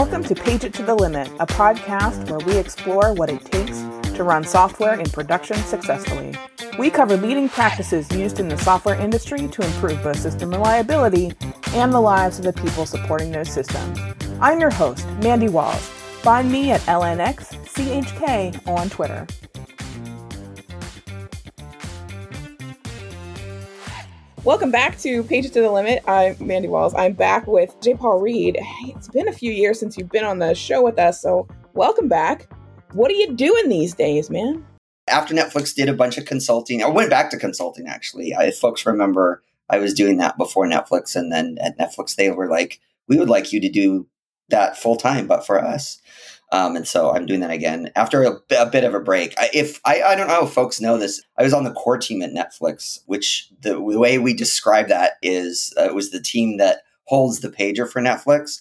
Welcome to Page It to the Limit, a podcast where we explore what it takes to run software in production successfully. We cover leading practices used in the software industry to improve both system reliability and the lives of the people supporting those systems. I'm your host, Mandy Walls. Find me at LNXCHK on Twitter. Welcome back to Page It to the Limit. I'm Mandy Walls. I'm back with J. Paul Reed. It's been a few years since you've been on the show with us, so welcome back. What are you doing these days, man? After Netflix did a bunch of consulting, I went back to consulting actually. If folks remember, I was doing that before Netflix, and then at Netflix, they were like, we would like you to do that full time, but for us. Um, and so I'm doing that again after a, a bit of a break. I, if I, I don't know if folks know this, I was on the core team at Netflix, which the, the way we describe that is uh, it was the team that holds the pager for Netflix.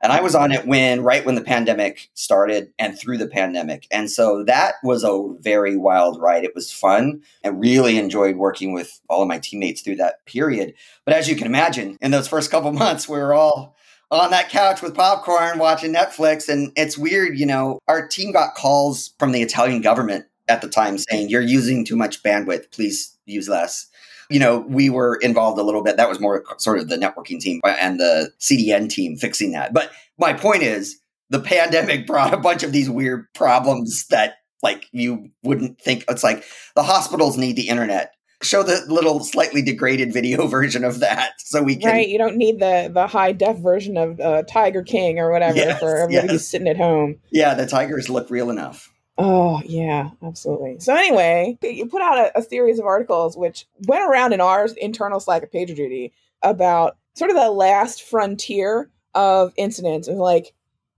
And I was on it when, right when the pandemic started and through the pandemic. And so that was a very wild ride. It was fun and really enjoyed working with all of my teammates through that period. But as you can imagine, in those first couple months, we were all on that couch with popcorn watching Netflix. And it's weird, you know, our team got calls from the Italian government at the time saying, You're using too much bandwidth. Please use less. You know, we were involved a little bit. That was more sort of the networking team uh, and the CDN team fixing that. But my point is, the pandemic brought a bunch of these weird problems that like you wouldn't think it's like the hospitals need the internet show the little slightly degraded video version of that so we can right you don't need the the high def version of uh, tiger king or whatever yes, for everybody yes. who's sitting at home. Yeah the tigers look real enough. Oh yeah absolutely. So anyway you put out a, a series of articles which went around in our internal slack of pagerduty about sort of the last frontier of incidents. And like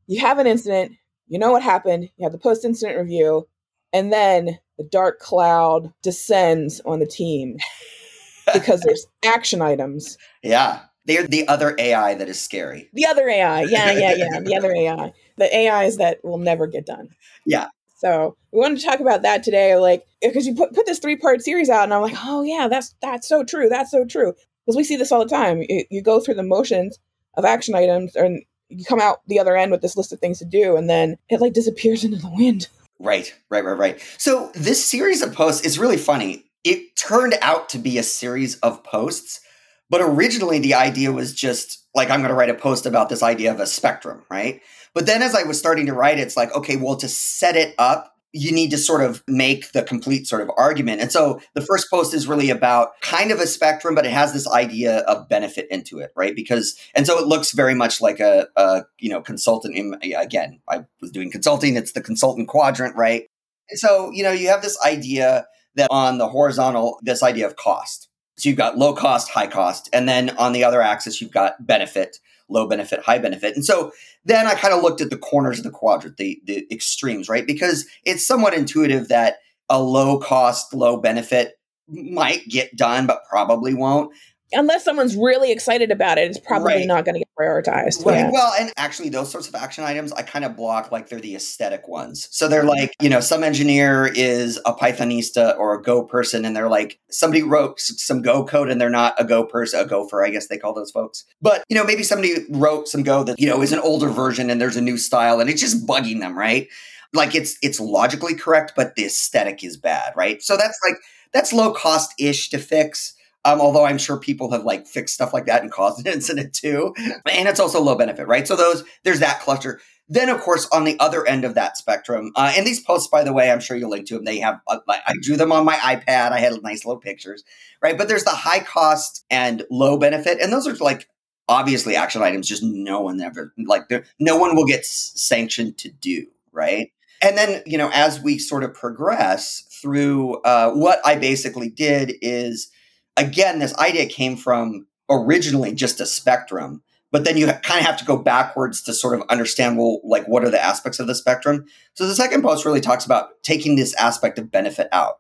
you have an incident you know what happened you have the post incident review and then the dark cloud descends on the team because there's action items. Yeah. They're the other AI that is scary. The other AI. Yeah, yeah, yeah. the other AI. The AIs that will never get done. Yeah. So we wanted to talk about that today, like because you put, put this three part series out, and I'm like, oh yeah, that's that's so true, that's so true. Because we see this all the time. You, you go through the motions of action items, and you come out the other end with this list of things to do, and then it like disappears into the wind. Right, right, right, right. So this series of posts is really funny. It turned out to be a series of posts, but originally the idea was just like I'm going to write a post about this idea of a spectrum, right? But then as I was starting to write, it's like, okay, well, to set it up you need to sort of make the complete sort of argument. And so the first post is really about kind of a spectrum, but it has this idea of benefit into it, right? Because, and so it looks very much like a, a you know, consultant. Again, I was doing consulting, it's the consultant quadrant, right? And so, you know, you have this idea that on the horizontal, this idea of cost. So you've got low cost, high cost. And then on the other axis, you've got benefit low benefit, high benefit. And so then I kind of looked at the corners of the quadrant, the, the extremes, right? Because it's somewhat intuitive that a low cost, low benefit might get done, but probably won't unless someone's really excited about it, it's probably right. not going to get prioritized. Right. Yeah. Well, and actually, those sorts of action items, I kind of block like they're the aesthetic ones. So they're like, you know, some engineer is a Pythonista or a Go person, and they're like, somebody wrote some Go code and they're not a Go person, a Gopher, I guess they call those folks. But, you know, maybe somebody wrote some Go that, you know, is an older version and there's a new style and it's just bugging them, right? Like it's it's logically correct, but the aesthetic is bad, right? So that's like that's low cost ish to fix um, although I'm sure people have like fixed stuff like that and caused an incident too. And it's also low benefit, right? So those there's that cluster. Then, of course, on the other end of that spectrum, uh, and these posts, by the way, I'm sure you'll link to them. They have, uh, I drew them on my iPad. I had nice little pictures, right? But there's the high cost and low benefit, and those are like obviously action items. Just no one ever like no one will get sanctioned to do, right? And then, you know, as we sort of progress through, uh, what I basically did is again, this idea came from originally just a spectrum, but then you kind of have to go backwards to sort of understand, well, like what are the aspects of the spectrum? So the second post really talks about taking this aspect of benefit out.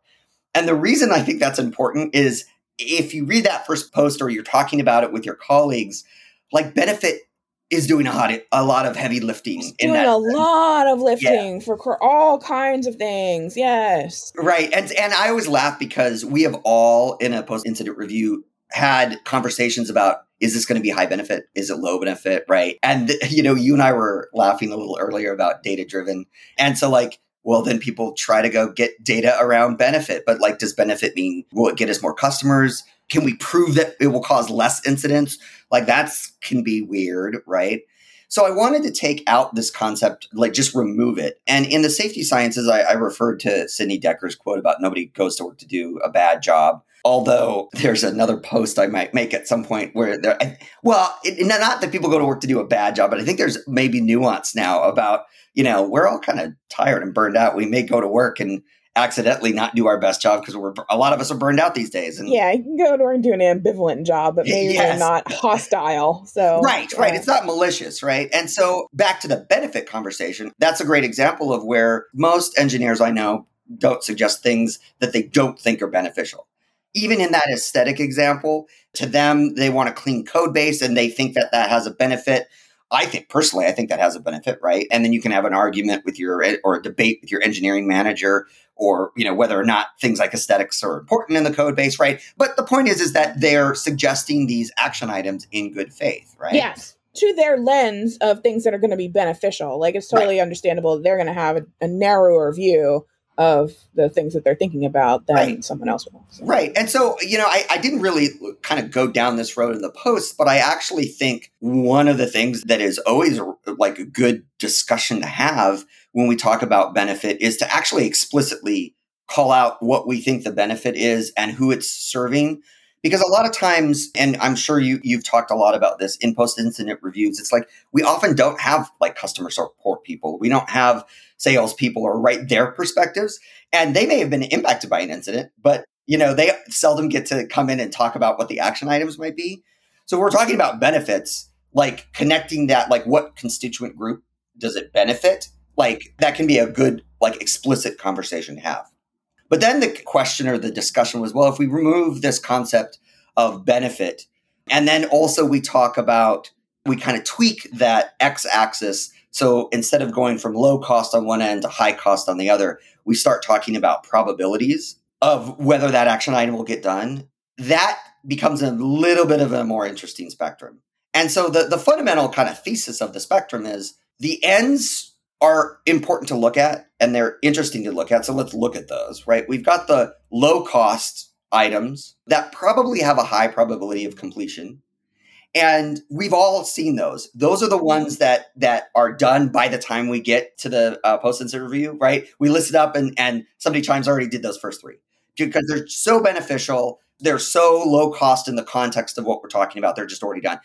And the reason I think that's important is if you read that first post or you're talking about it with your colleagues, like benefit is doing a lot, of, a lot of heavy lifting. Doing a sense. lot of lifting yeah. for all kinds of things. Yes. Right. And and I always laugh because we have all in a post incident review had conversations about is this going to be high benefit? Is it low benefit? Right. And, you know, you and I were laughing a little earlier about data driven. And so, like, well, then people try to go get data around benefit. But, like, does benefit mean will it get us more customers? Can we prove that it will cause less incidents? Like, that's can be weird. Right. So I wanted to take out this concept, like just remove it. And in the safety sciences, I, I referred to Sidney Dekker's quote about nobody goes to work to do a bad job. Although there's another post I might make at some point where there, well, it, not that people go to work to do a bad job, but I think there's maybe nuance now about, you know, we're all kind of tired and burned out. We may go to work and accidentally not do our best job because we're a lot of us are burned out these days. And yeah, you can go to and do an ambivalent job, but maybe yes. they're not hostile. So right, right, it's not malicious, right? And so back to the benefit conversation, that's a great example of where most engineers I know don't suggest things that they don't think are beneficial. Even in that aesthetic example, to them, they want a clean code base and they think that that has a benefit. I think personally, I think that has a benefit, right? And then you can have an argument with your eh, or a debate with your engineering manager or you know whether or not things like aesthetics are important in the code base right but the point is is that they're suggesting these action items in good faith right yes to their lens of things that are going to be beneficial like it's totally right. understandable they're going to have a, a, narrower view of the things that they're thinking about than right. someone else will so. right and so you know I, I didn't really kind of go down this road in the post but i actually think one of the things that is always like a good discussion to have when we talk about benefit is to actually explicitly call out what we think the benefit is and who it's serving. Because a lot of times, and I'm sure you you've talked a lot about this in post incident reviews, it's like we often don't have like customer support people. We don't have sales people or write their perspectives. And they may have been impacted by an incident, but you know, they seldom get to come in and talk about what the action items might be. So we're talking about benefits, like connecting that, like what constituent group does it benefit? like that can be a good like explicit conversation to have but then the question or the discussion was well if we remove this concept of benefit and then also we talk about we kind of tweak that x axis so instead of going from low cost on one end to high cost on the other we start talking about probabilities of whether that action item will get done. That becomes a little bit of a more interesting spectrum. And so the, the fundamental kind of thesis of the spectrum is the ends are important to look at and they're interesting to look at. So let's look at those, right? We've got the low cost items that probably have a high probability of completion. And we've all seen those. Those are the ones that that are done by the time we get to the uh, post incident review, right? We list it up, and and somebody chimes already did those first three because they're so beneficial. They're so low cost in the context of what we're talking about. They're just already done.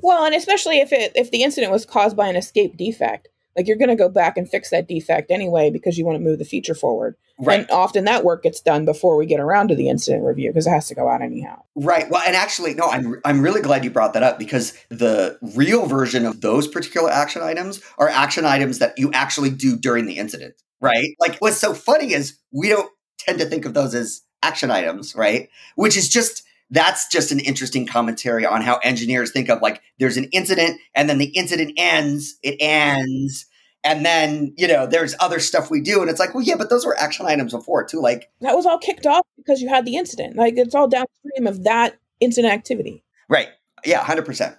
Well, and especially if it if the incident was caused by an escape defect, like you're going to go back and fix that defect anyway because you want to move the feature forward. Right. And often that work gets done before we get around to the incident review because it has to go out anyhow. Right. Well, and actually, no, I'm I'm really glad you brought that up because the real version of those particular action items are action items that you actually do during the incident. Right. Like what's so funny is we don't tend to think of those as action items, right? Which is just that's just an interesting commentary on how engineers think of like there's an incident and then the incident ends, it ends. And then, you know, there's other stuff we do. And it's like, well, yeah, but those were action items before too. Like that was all kicked off because you had the incident. Like it's all downstream of that incident activity. Right. Yeah, 100%.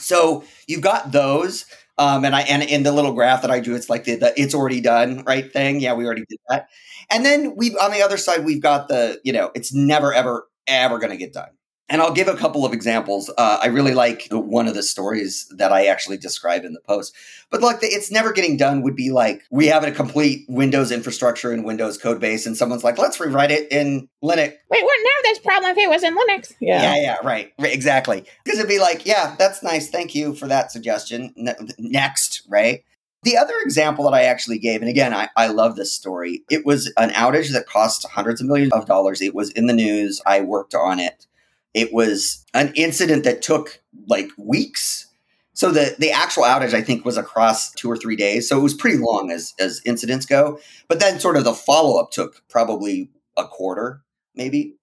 So you've got those. Um, and I and in the little graph that I do, it's like the, the it's already done right thing. Yeah, we already did that. And then we on the other side, we've got the you know it's never ever ever going to get done. And I'll give a couple of examples. Uh, I really like one of the stories that I actually describe in the post. But like, the, it's never getting done would be like we have a complete Windows infrastructure and Windows code base, and someone's like, let's rewrite it in Linux. Wait, wouldn't have this problem if it was in Linux. Yeah, yeah, yeah right, right, exactly. Because it'd be like, yeah, that's nice. Thank you for that suggestion. next, right? The other example that I actually gave, and again, I, I love this story. It was an outage that cost hundreds of millions of dollars. It was in the news. I worked on it. It was an incident that took like weeks. So the the actual outage I think was across two or three days. So it was pretty long as as incidents go. But then sort of the follow up took probably a quarter, maybe.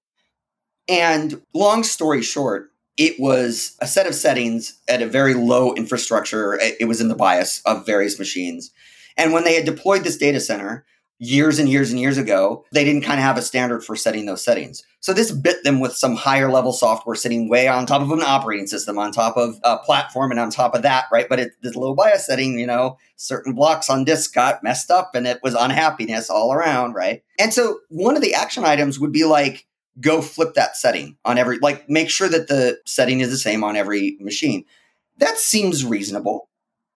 And long story short, it was a set of settings at a very low infrastructure. It was in the BIOS of various machines. And when they had deployed this data center, years and years and years ago, they didn't kind of have a standard for setting those settings. So this bit them with some higher level software sitting way on top of an operating system, on top of a platform, and on top of that, right? But it, this low BIOS setting, you know, certain blocks on disk got messed up and it was unhappiness all around, right? And so one of the action items would be like, go flip that setting on every, like make sure that the setting is the same on every machine. That seems reasonable,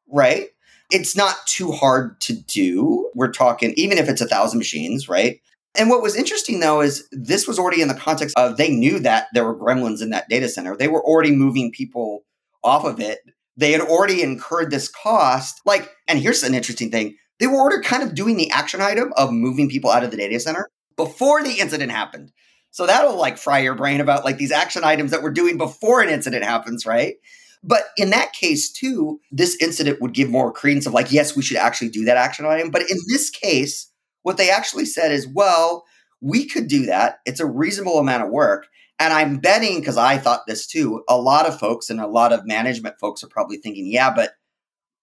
right? It's not too hard to do. We're talking, even if it's a thousand machines, right? And what was interesting though is this was already in the context of they knew that there were gremlins in that data center. They were already moving people off of it. They had already incurred this cost. Like, and here's an interesting thing. They were already kind of doing the action item of moving people out of the data center before the incident happened. So that'll like fry your brain about like these action items that we're doing before an incident happens, right? But in that case, too, this incident would give more credence of like, yes, we should actually do that action item. But in this case, what they actually said is, well, we could do that. It's a reasonable amount of work. And I'm betting, because I thought this too, a lot of folks and a lot of management folks are probably thinking, yeah, but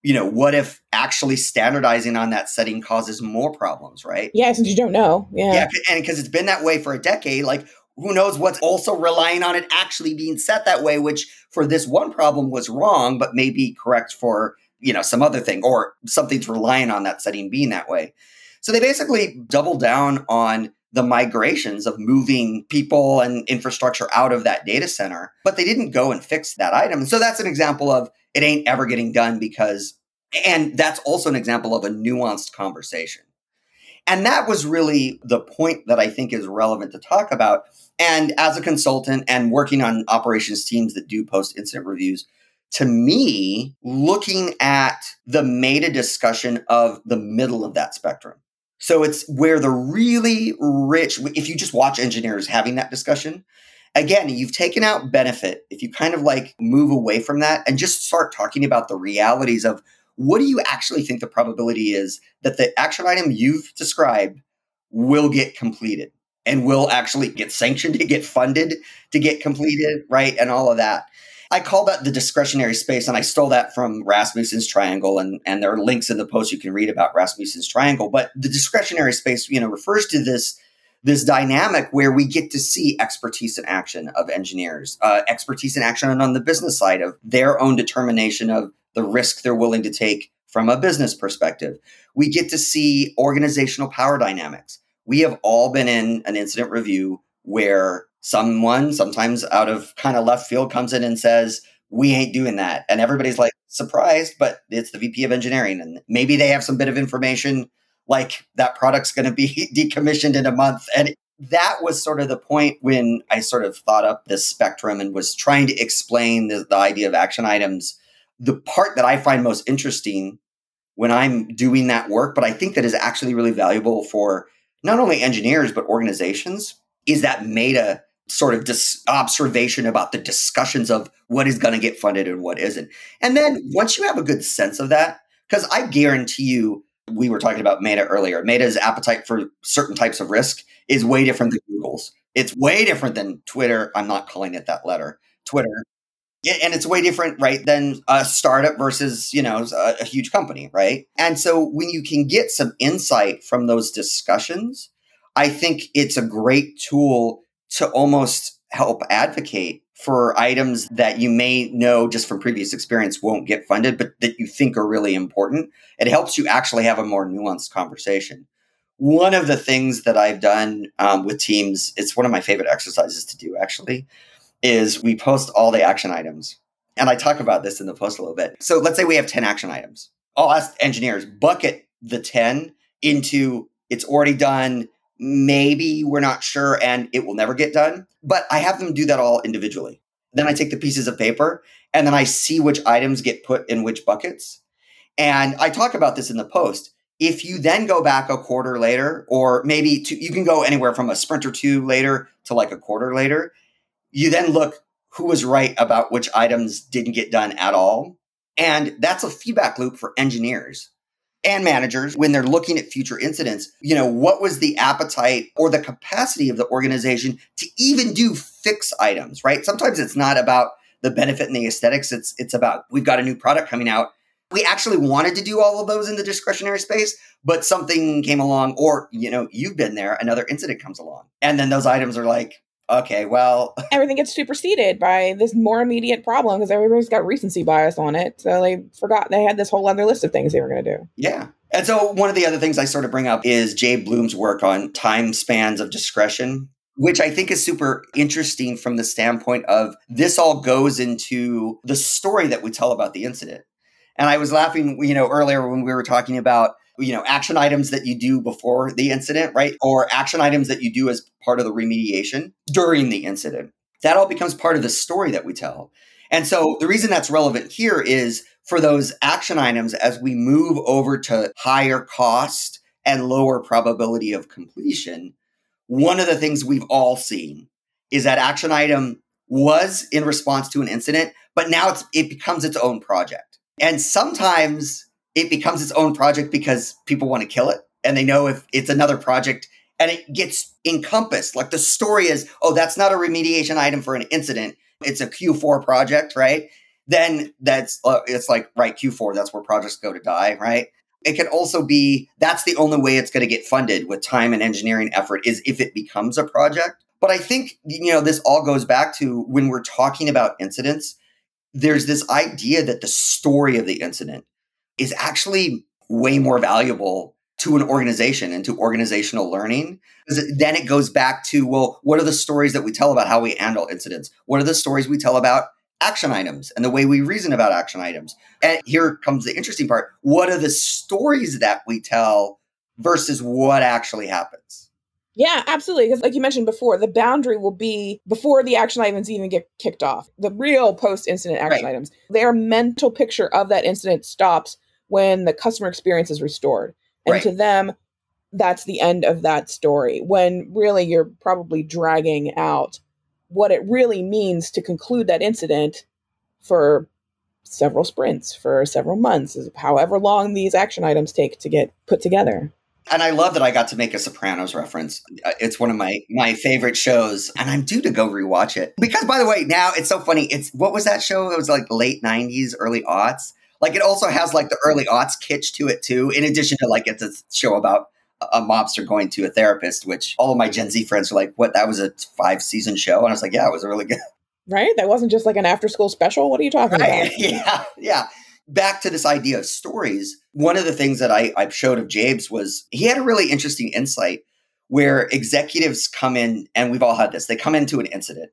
you know, what if actually standardizing on that setting causes more problems, right? Yeah, since you don't know. Yeah. Yeah. And because it's been that way for a decade, like who knows what's also relying on it actually being set that way, which for this one problem was wrong, but may be correct for, you know, some other thing or something's relying on that setting being that way. So they basically double down on the migrations of moving people and infrastructure out of that data center, but they didn't go and fix that item. So that's an example of it ain't ever getting done because, and that's also an example of a nuanced conversation. And that was really the point that I think is relevant to talk about. And as a consultant and working on operations teams that do post incident reviews, to me, looking at the meta discussion of the middle of that spectrum. So it's where the really rich, if you just watch engineers having that discussion, again, you've taken out benefit. If you kind of like move away from that and just start talking about the realities of what do you actually think the probability is that the action item you've described will get completed and will actually get sanctioned to get funded to get completed, right? And all of that. I call that the discretionary space, and I stole that from Rasmussen's triangle, and, and there are links in the post you can read about Rasmussen's triangle. But the discretionary space, you know, refers to this this dynamic where we get to see expertise in action of engineers, uh, expertise in action on the business side of their own determination of the risk they're willing to take from a business perspective. We get to see organizational power dynamics. We have all been in an incident review where someone, sometimes out of kind of left field, comes in and says, We ain't doing that. And everybody's like surprised, but it's the VP of engineering. And maybe they have some bit of information like that product's going to be decommissioned in a month. And that was sort of the point when I sort of thought up this spectrum and was trying to explain the, the idea of action items the part that I find most interesting when I'm doing that work, but I think that is actually really valuable for not only engineers, but organizations, is that meta sort of dis- observation about the discussions of what is going to get funded and what isn't. And then once you have a good sense of that, because I guarantee you, we were talking about Meta earlier. Meta's appetite for certain types of risk is way different than Google's. It's way different than Twitter. I'm not calling it that letter. Twitter and it's way different right than a startup versus you know a, a, huge company right? And so when you can get some insight from those discussions i think it's a great tool to almost help advocate for items that you may know just from previous experience won't get funded but that you think are really important. It helps you actually have a more nuanced conversation. One of the things that i've done um, with teams it's one of my favorite exercises to do actually is we post all the action items. And I talk about this in the post a little bit. So let's say we have 10 action items. I'll ask engineers, bucket the 10 into it's already done. Maybe we're not sure and it will never get done. But I have them do that all individually. Then I take the pieces of paper and then I see which items get put in which buckets. And I talk about this in the post. If you then go back a quarter later, or maybe you can go anywhere from a sprint or two later to like a quarter later, you then look who was right about which items didn't get done at all. And that's a feedback loop for engineers and managers when they're looking at future incidents. You know, what was the appetite or the capacity of the organization to even do fix items, right? Sometimes it's not about the benefit and the aesthetics. It's it's about we've got a new product coming out. we actually wanted to do all of those in the discretionary space, but something came along, or, you know, you've been there, another incident comes along. And then those items are like, okay, well. Everything gets superseded by this more immediate problem because everybody's got recency bias on it. So they forgot they had this whole other list of things they were going to do. Yeah. And so one of the other things I sort of bring up is Jabe Bloom's work on time spans of discretion which I think is super interesting from the standpoint of this all goes into the story that we tell about the incident. And I was laughing, you know, earlier when we were talking about, you know, action items that you do before the incident, right? Or action items that you do as part of the remediation during the incident. That all becomes part of the story that we tell. And so the reason that's relevant here is for those action items as we move over to higher cost and lower probability of completion, one of the things we've all seen is that action item was in response to an incident, but now it's, it becomes its own project. And sometimes it becomes its own project because people want to kill it and they know if it's another project and it gets encompassed. Like the story is, oh, that's not a remediation item for an incident. It's a Q4 project, right? Then that's, uh, it's like, right, Q4, that's where projects go to die, right? It can also be that's the only way it's going to get funded with time and engineering effort is if it becomes a project. But I think, you know, this all goes back to when we're talking about incidents, there's this idea that the story of the incident is actually way more valuable to an organization and to organizational learning. Then it goes back to, well, what are the stories that we tell about how we handle incidents? What are the stories we tell about action items and the way we reason about action items. And here comes the interesting part. What are the stories that we tell versus what actually happens? Yeah, absolutely. Because, like you mentioned before, the boundary will be before the action items even get kicked off. The real post incident action right. items, their mental picture of that incident stops when the customer experience is restored. And right. to them, that's the end of that story. When really you're probably dragging out what it really means to conclude that incident for several sprints, for several months, however long these action items take to get put together. And I love that I got to make a Sopranos reference. Uh, it's one of my my favorite shows, and I'm due to go rewatch it. Because by the way, now it's so funny. It's what was that show? It was like late '90s, early aughts. Like it also has like the early aughts kitsch to it too. In addition to like it's a show about a mobster going to a therapist, which all of my Gen Z friends were like, what, that was a five season show? And I was like, yeah, it was really good. Right? That wasn't just like an after school special. What are you talking right? about? Yeah. Yeah. Back to this idea of stories. One of the things that I, I showed of Jabe's was he had a really interesting insight where executives come in, and we've all had this, they come into an incident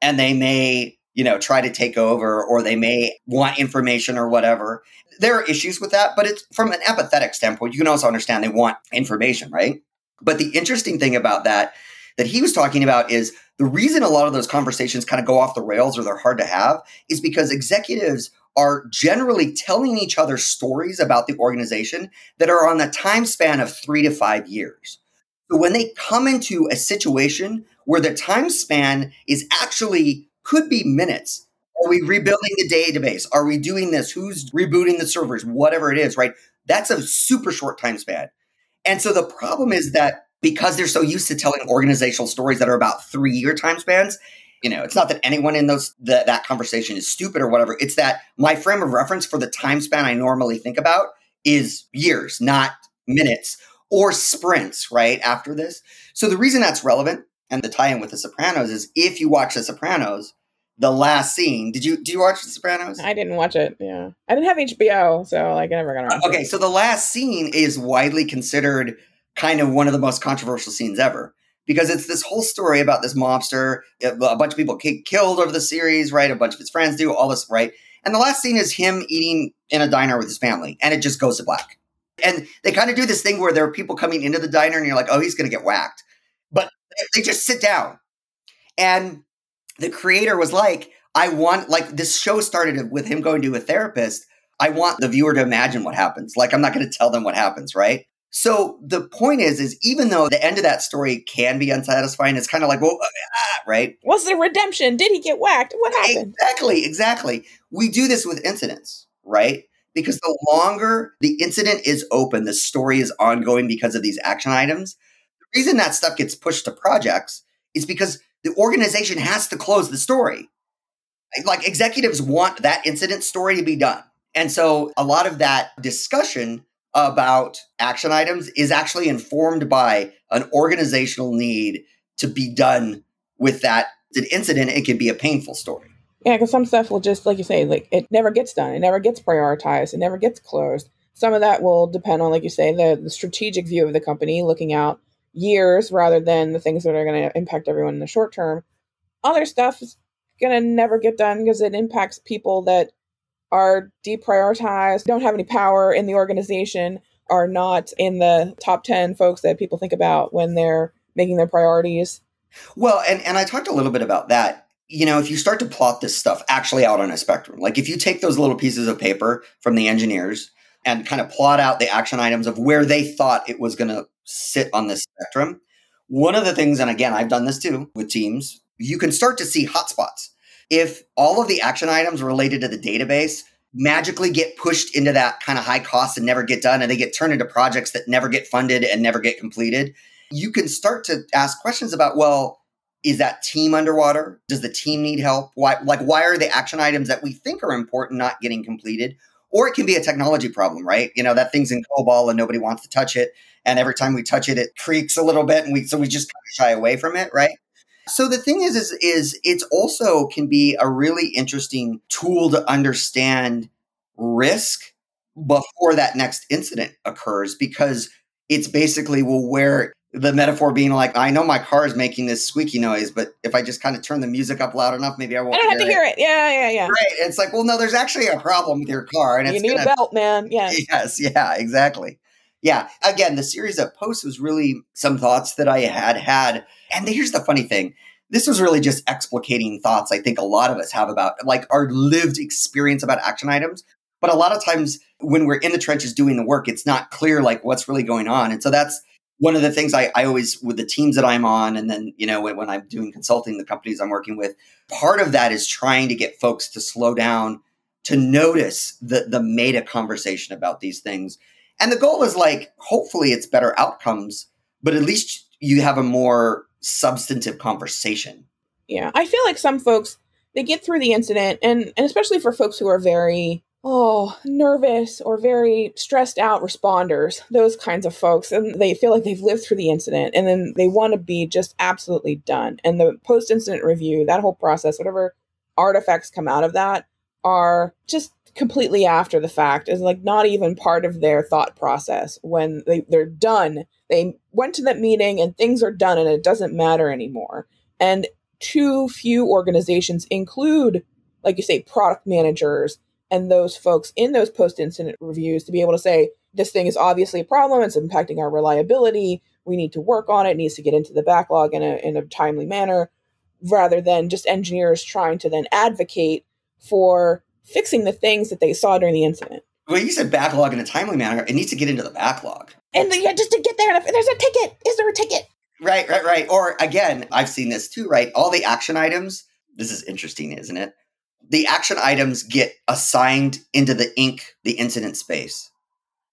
and they may you know, try to take over or they may want information or whatever. There are issues with that, but it's from an empathetic standpoint. You can also understand they want information, right? But the interesting thing about that that he was talking about is the reason a lot of those conversations kind of go off the rails or they're hard to have is because executives are generally telling each other stories about the organization that are on the time span of three to five years. So when they come into a situation where the time span is actually could be minutes. Are we rebuilding the database? Are we doing this? Who's rebooting the servers? Whatever it is, right? That's a super short time span. And so the problem is that because they're so used to telling organizational stories that are about three year time spans, you know, it's not that anyone in those that that conversation is stupid or whatever. It's that my frame of reference for the time span I normally think about is years, not minutes or sprints, right? After this. So the reason that's relevant and the tie-in with The Sopranos is if you watch The Sopranos, the last scene. Did you did you watch The Sopranos? I didn't watch it. Yeah, I didn't have HBO, so like I never got around. Okay, it. so the last scene is widely considered kind of one of the most controversial scenes ever because it's this whole story about this mobster. A bunch of people get killed over the series, right? A bunch of his friends do all this, right? And the last scene is him eating in a diner with his family, and it just goes to black. And they kind of do this thing where there are people coming into the diner, and you're like, oh, he's going to get whacked. They just sit down. And the creator was like, I want, like, this show started with him going to a therapist. I want the viewer to imagine what happens. Like, I'm not going to tell them what happens, right? So the point is, is even though the end of that story can be unsatisfying, it's kind of like, well, ah, right? Was there redemption? Did he get whacked? What happened? Exactly, exactly. We do this with incidents, right? Because the longer the incident is open, the story is ongoing because of these action items reason that stuff gets pushed to projects is because the organization has to close the story. Like executives want that incident story to be done. And so a lot of that discussion about action items is actually informed by an organizational need to be done with that an incident. It can be a painful story. Yeah, because some stuff will just, like you say, like it never gets done. It never gets prioritized. It never gets closed. Some of that will depend on, like you say, the, the strategic view of the company, looking out years rather than the things that are going to impact everyone in the short term. Other stuff is going to never get done because it impacts people that are deprioritized, don't have any power in the organization, are not in the top 10 folks that people think about when they're making their priorities. Well, and, and I talked a little bit about that. You know, if you start to plot this stuff actually out on a spectrum, like if you take those little pieces of paper from the engineers and kind of plot out the action items of where they thought it was going to sit on this spectrum, one of the things, and again, I've done this too with teams, you can start to see hotspots. If all of the action items related to the database magically get pushed into that kind of high cost and never get done and they get turned into projects that never get funded and never get completed you can start to ask questions about well is that team underwater? Does the team need help? Why like why are the action items that we think are important not getting completed or it can be a technology problem right? You know that thing's in cobol and nobody wants to touch it. And every time we touch it it creaks a little bit and we so we just kind of shy away from it right? So the thing is, is, is it's also can be a really interesting tool to understand risk before that next incident occurs because it's basically well where the metaphor being like I know my car is making this squeaky noise, but if I just kind of turn the music up loud enough, maybe I won't. I don't have to it. hear it. Yeah, yeah, yeah. Right. It's like, well, no, there's actually a problem with your car, and you it's need gonna, a belt, man. Yeah. Yes. Yeah. Exactly. Yeah. Again, the series of posts was really some thoughts that I had had and here's the funny thing this was really just explicating thoughts I think a lot of us have about like our lived experience about action items. But a lot of times when we're in the trenches doing the work, it's not clear like what's really going on. And so that's one of the things I, I always with the teams that I'm on, and then you know when, when I'm doing consulting, the companies I'm working with, part of that is trying to get folks to slow down, to notice the the meta conversation about these things. And the goal is like hopefully it's better outcomes, but at least you have a more substantive conversation. Yeah, I feel like some folks they get through the incident, and and especially for folks who are very oh nervous or very stressed out responders, those kinds of folks, and they feel like they've lived through the incident, and then they want to be just absolutely done. And the post incident review, that whole process, whatever artifacts come out of that, are just completely after the fact is like not even part of their thought process when they, they're done they went to that meeting and things are done and it doesn't matter anymore and too few organizations include like you say product managers and those folks in those post incident reviews to be able to say this thing is obviously a problem it's impacting our reliability we need to work on it, it needs to get into the backlog in a, in a timely manner rather than just engineers trying to then advocate for fixing the things that they saw during the incident. Well, you said backlog in a timely manner. It needs to get into the backlog. And the, yeah, just to get there, there's a ticket. Is there a ticket? Right, right, right. Or again, I've seen this too, right? All the action items. This is interesting, isn't it? The action items get assigned into the ink, the incident space,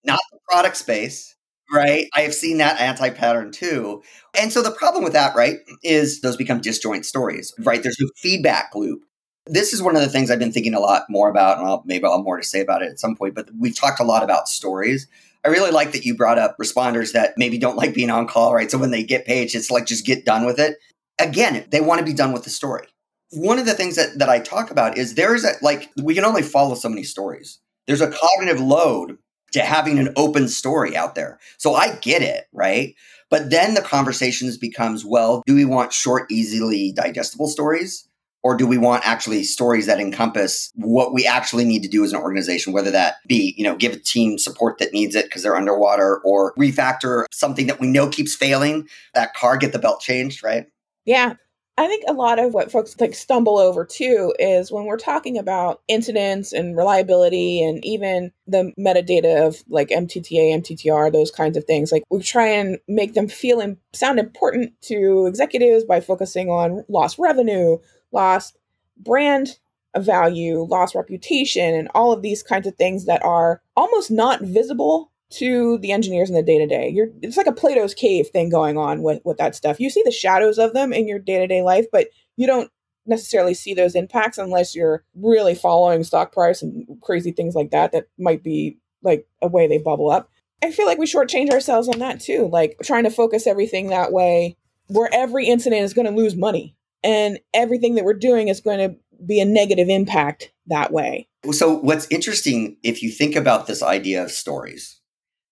not the product space, right? I have seen that anti pattern too. And so the problem with that, right, is those become disjoint stories, right? There's no feedback loop this is one of the things I've been thinking a lot more about, and I'll, maybe I'll have more to say about it at some point. But we've talked a lot about stories. I really like that you brought up responders that maybe don't like being on call, right? So when they get paged, it's like just get done with it. Again, they want to be done with the story. One of the things that, that I talk about is there is a like we can only follow so many stories. There's a cognitive load to having an open story out there. So I get it, right? But then the conversations becomes, well, do we want short, easily digestible stories? or do we want actually stories that encompass what we actually need to do as an organization whether that be you know give a team support that needs it because they're underwater or refactor something that we know keeps failing that car get the belt changed right yeah I think a lot of what folks like stumble over too is when we're talking about incidents and reliability and even the metadata of like MTTA, MTTR, those kinds of things. Like we try and make them feel and sound important to executives by focusing on lost revenue, lost brand value, lost reputation, and all of these kinds of things that are almost not visible to the engineers in the day to day. You're it's like a Plato's cave thing going on with with that stuff. You see the shadows of them in your day to day life, but you don't necessarily see those impacts unless you're really following stock price and crazy things like that that might be like a way they bubble up i feel like we shortchange ourselves on that too like trying to focus everything that way where every incident is going to lose money and everything that we're doing is going to be a negative impact that way so what's interesting if you think about this idea of stories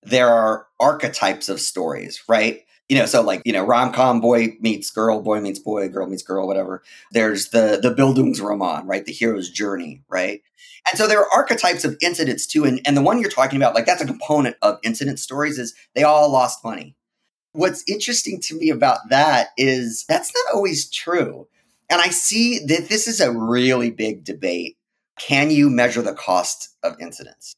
there are archetypes of stories right you know, so like, you know, rom com boy meets girl, boy meets boy, girl meets girl, whatever. There's the the Bildungsroman, right? The hero's journey, right? And so there are archetypes of incidents too. And, and the one you're talking about, like that's a component of incident stories, is they all lost money. What's interesting to me about that is that's not always true. And I see that this is a really big debate. Can you measure the cost of incidents?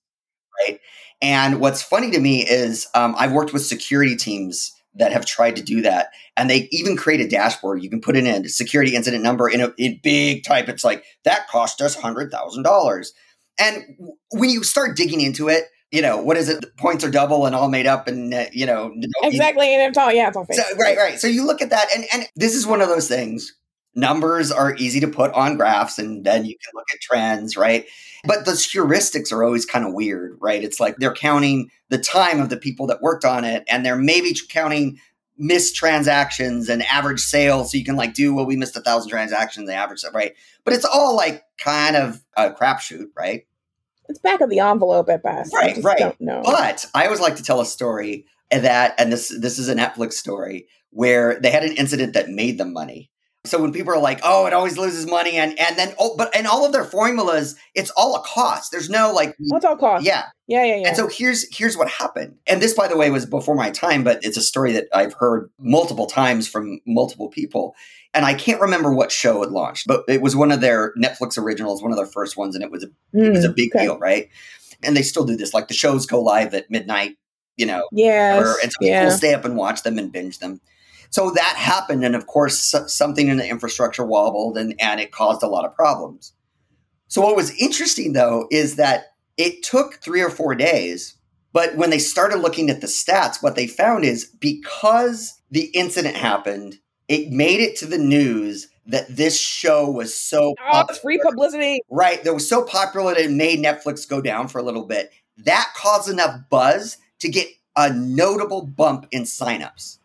Right. And what's funny to me is um, I've worked with security teams that have tried to do that. And they even create a dashboard. You can put it in security incident number in a in big type. It's like that cost us hundred thousand dollars. And when you start digging into it, you know what is it? The points are double and all made up, and uh, you know exactly. and it's all yeah, it's all fake. So, right, right. So you look at that, and and this is one of those things. Numbers are easy to put on graphs, and then you can look at trends, right? But those heuristics are always kind of weird, right? It's like they're counting the time of the people that worked on it, and they're maybe counting missed transactions and average sales. So you can like do, well, we missed a thousand transactions, the average, right? But it's all like kind of a crapshoot, right? It's back of the envelope at best. Right, right. But I always like to tell a story that, and this this is a Netflix story where they had an incident that made them money. So when people are like, "Oh, it always loses money," and and then oh, but and all of their formulas, it's all a cost. There's no like, what's all cost? Yeah, yeah, yeah, yeah. And so here's here's what happened. And this, by the way, was before my time, but it's a story that I've heard multiple times from multiple people. And I can't remember what show it launched, but it was one of their Netflix originals, one of their first ones, and it was a mm, it was a mm, big okay. deal, right? And they still do this. Like the shows go live at midnight, you know. Yeah. And so yeah. people stay up and watch them and binge them. So that happened. And of course, something in the infrastructure wobbled and, and it caused a lot of problems. So what was interesting though is that it took three or four days. But when they started looking at the stats, what they found is because the incident happened, it made it to the news that this show was so oh, free publicity. Right. That was so popular that it made Netflix go down for a little bit. That caused enough buzz to get a notable bump in signups.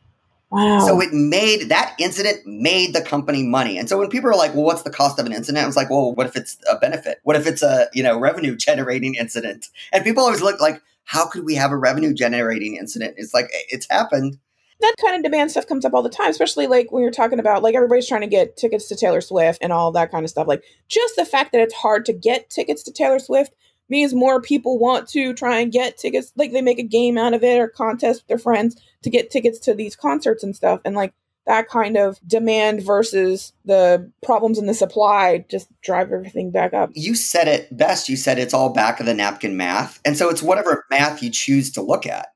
Wow. So it made that incident made the company money. And so when people are like, well, what's the cost of an incident? I was like, well, what if it's a benefit? What if it's a, you know, revenue generating incident? And people always look like, how could we have a revenue generating incident? It's like, it's happened. That kind of demand stuff comes up all the time, especially like when you're talking about like everybody's trying to get tickets to Taylor Swift and all that kind of stuff. Like just the fact that it's hard to get tickets to Taylor Swift means more people want to try and get tickets. Like they make a game out of it or contest with their friends to get tickets to these concerts and stuff. And like that kind of demand versus the problems in the supply just drive everything back up. You said it best. You said it's all back of the napkin math. And so it's whatever math you choose to look at.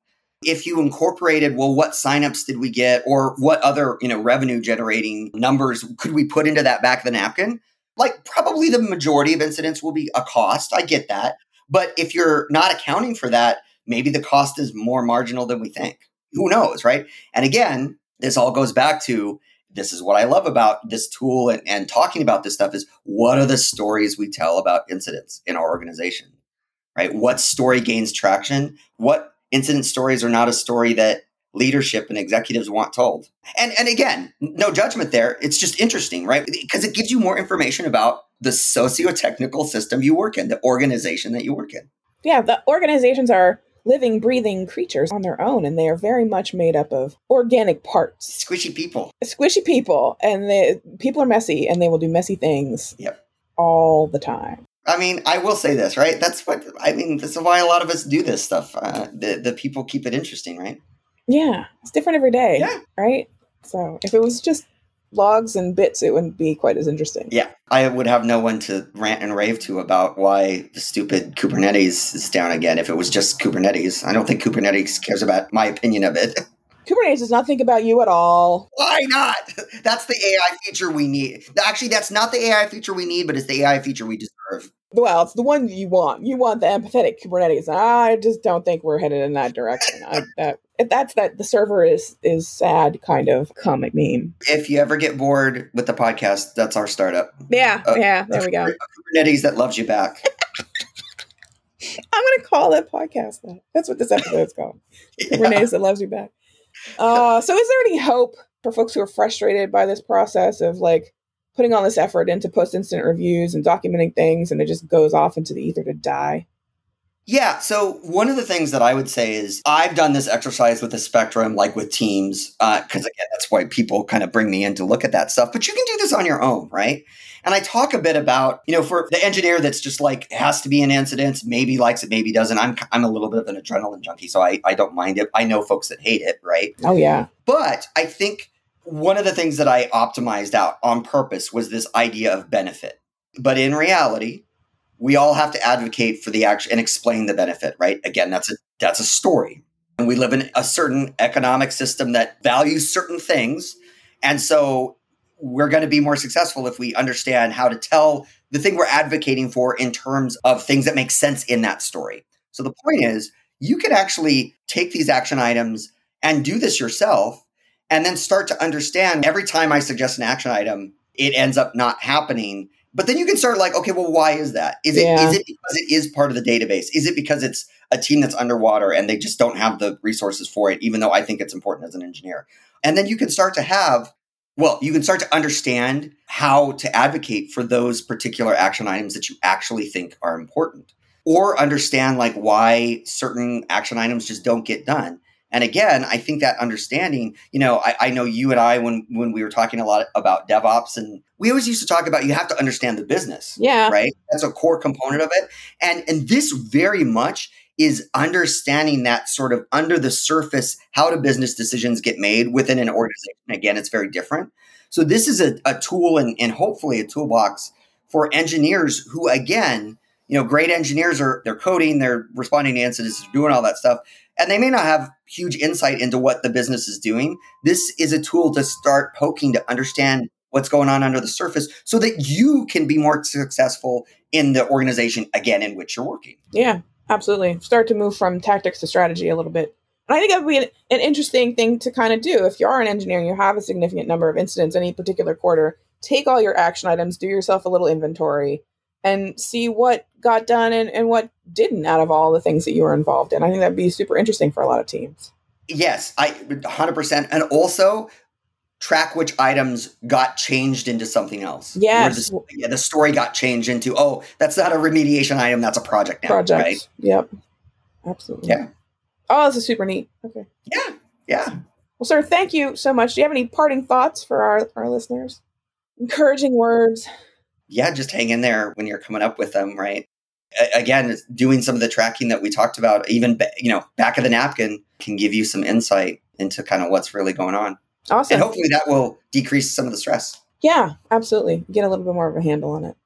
If you incorporated, well, what signups did we get or what other, you know, revenue generating numbers could we put into that back of the napkin? Like probably the majority of incidents will be a cost. I get that. But if you're not accounting for that, maybe the cost is more marginal than we think. Who knows, right? And again, this all goes back to this is what I love about this tool and, and talking about this stuff is what are the stories we tell about incidents in our organization, right? What story gains traction? What incident stories are not a story that leadership and executives want told. And and again, no judgment there. It's just interesting, right? Because it gives you more information about the socio-technical system you work in, the organization that you work in. Yeah, the organizations are living, breathing creatures on their own, and they are very much made up of organic parts. Squishy people. Squishy people, and they, people are messy, and they will do messy things. Yep. All the time. I mean, I will say this, right? That's what I mean. This is why a lot of us do this stuff. Uh, the the people keep it interesting, right? Yeah, it's different every day. Yeah. Right? So if it was just logs and bits, it wouldn't be quite as interesting. Yeah. I would have no one to rant and rave to about why the stupid Kubernetes is down again if it was just Kubernetes. I don't think Kubernetes cares about my opinion of it. Kubernetes does not think about you at all. Why not? That's the AI feature we need. Actually, that's not the AI feature we need, but it's the AI feature we deserve. Well, it's the one you want. You want the empathetic Kubernetes. I just don't think we're headed in that direction. I, that that's that the server is is sad kind of comic meme. If you ever get bored with the podcast, that's our startup. Yeah, uh, yeah, there we go. Kubernetes that loves you back. I'm gonna call that podcast that. That's what this episode's called. yeah. Kubernetes that loves you back. Uh, so is there any hope for folks who are frustrated by this process of like putting all this effort into post incident reviews and documenting things and it just goes off into the ether to die? Yeah. So one of the things that I would say is I've done this exercise with the spectrum, like with teams, because uh, again, that's why people kind of bring me in to look at that stuff. But you can do this on your own, right? And I talk a bit about, you know, for the engineer that's just like has to be an incident, maybe likes it, maybe doesn't. I'm I'm a little bit of an adrenaline junkie, so I, I don't mind it. I know folks that hate it, right? Oh yeah. But I think one of the things that I optimized out on purpose was this idea of benefit. But in reality, we all have to advocate for the action and explain the benefit, right? Again, that's a that's a story. And we live in a certain economic system that values certain things. And so we're going to be more successful if we understand how to tell the thing we're advocating for in terms of things that make sense in that story. So the point is, you can actually take these action items and do this yourself and then start to understand every time I suggest an action item, it ends up not happening. But then you can start like, okay, well, why is that? Is it yeah. is it because it is part of the database? Is it because it's a team that's underwater and they just don't have the resources for it, even though I think it's important as an engineer? And then you can start to have, well, you can start to understand how to advocate for those particular action items that you actually think are important. Or understand like why certain action items just don't get done and again, I think that understanding, you know, I, I, know you and I, when when we were talking a lot about DevOps, and we always used to talk about you have to understand the business. Yeah. Right. That's a core component of it. And and this very much is understanding that sort of under the surface, how do business decisions get made within an organization? Again, it's very different. So this is a, a tool and, and hopefully a toolbox for engineers who, again, you know, great engineers are they're coding, they're responding to incidents, they're doing all that stuff and they may not have huge insight into what the business is doing. This is a tool to start poking to understand what's going on under the surface so that you can be more successful in the organization again in which you're working. Yeah, absolutely. Start to move from tactics to strategy a little bit. And I think that would be an, an interesting thing to kind of do. If you are an engineer and you have a significant number of incidents in any particular quarter, take all your action items, do yourself a little inventory, and see what got done and, and what didn't out of all the things that you were involved in. I think that'd be super interesting for a lot of teams. Yes, I 100%. And also track which items got changed into something else. Yes. The, yeah, the story got changed into, oh, that's not a remediation item, that's a project now. Project. Right? Yep. Absolutely. Yeah. Oh, this is super neat. Okay. Yeah. Yeah. Well, sir, thank you so much. Do you have any parting thoughts for our, our listeners? Encouraging words yeah, just hang in there when you're coming up with them, right? Again, doing some of the tracking that we talked about, even you know, back of the napkin can give you some insight into kind of what's really going on. Awesome. And hopefully that will decrease some of the stress. Yeah, absolutely. Get a little bit more of a handle on it.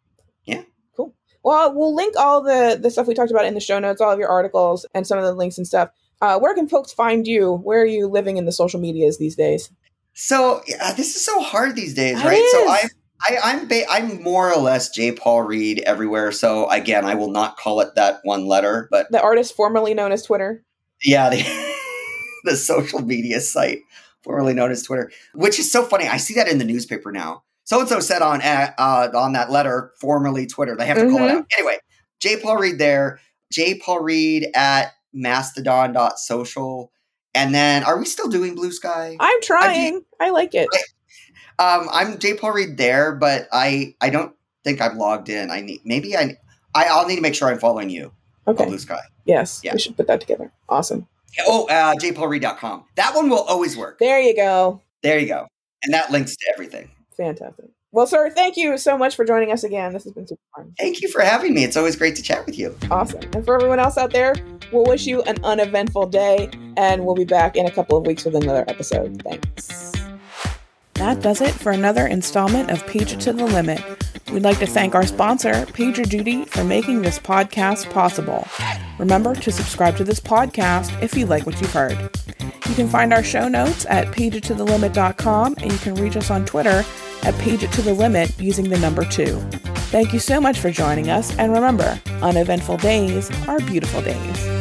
Yeah. Cool. Well, we'll link all the the stuff we talked about in the show notes, all of your articles and some of the links and stuff. Uh, where can folks find you? Where are you living in the social medias these days? So yeah, this is so hard these days, right? So I'm I, I'm ba- I'm more or less J. Paul Reed everywhere. So again, I will not call it that one letter, but the artist formerly known as Twitter. Yeah, the, the social media site formerly known as Twitter, which is so funny. I see that in the newspaper now. So and so said on uh, on that letter, formerly Twitter. They have to mm-hmm. call it mm-hmm. out anyway. J. Paul Reed there. J. Paul Reed at mastodon.social. And then, are we still doing Blue Sky? I'm trying. I, I like it. Um, I'm J. Paul Reed there, but I I don't think I'm logged in. I need maybe I, I I'll need to make sure I'm following you. Okay. Blue Sky. Yes. Yeah. We should put that together. Awesome. Oh, uh, jpaulreed.com. That one will always work. There you go. There you go. And that links to everything. Fantastic. Well, sir, thank you so much for joining us again. This has been super fun. Thank you for having me. It's always great to chat with you. Awesome. And for everyone else out there, we'll wish you an uneventful day, and we'll be back in a couple of weeks with another episode. Thanks. That does it for another installment of Page It to the Limit. We'd like to thank our sponsor, PagerDuty, for making this podcast possible. Remember to subscribe to this podcast if you like what you've heard. You can find our show notes at pageittothelimit.com and you can reach us on Twitter at pageittothelimit using the number 2. Thank you so much for joining us and remember, uneventful days are beautiful days.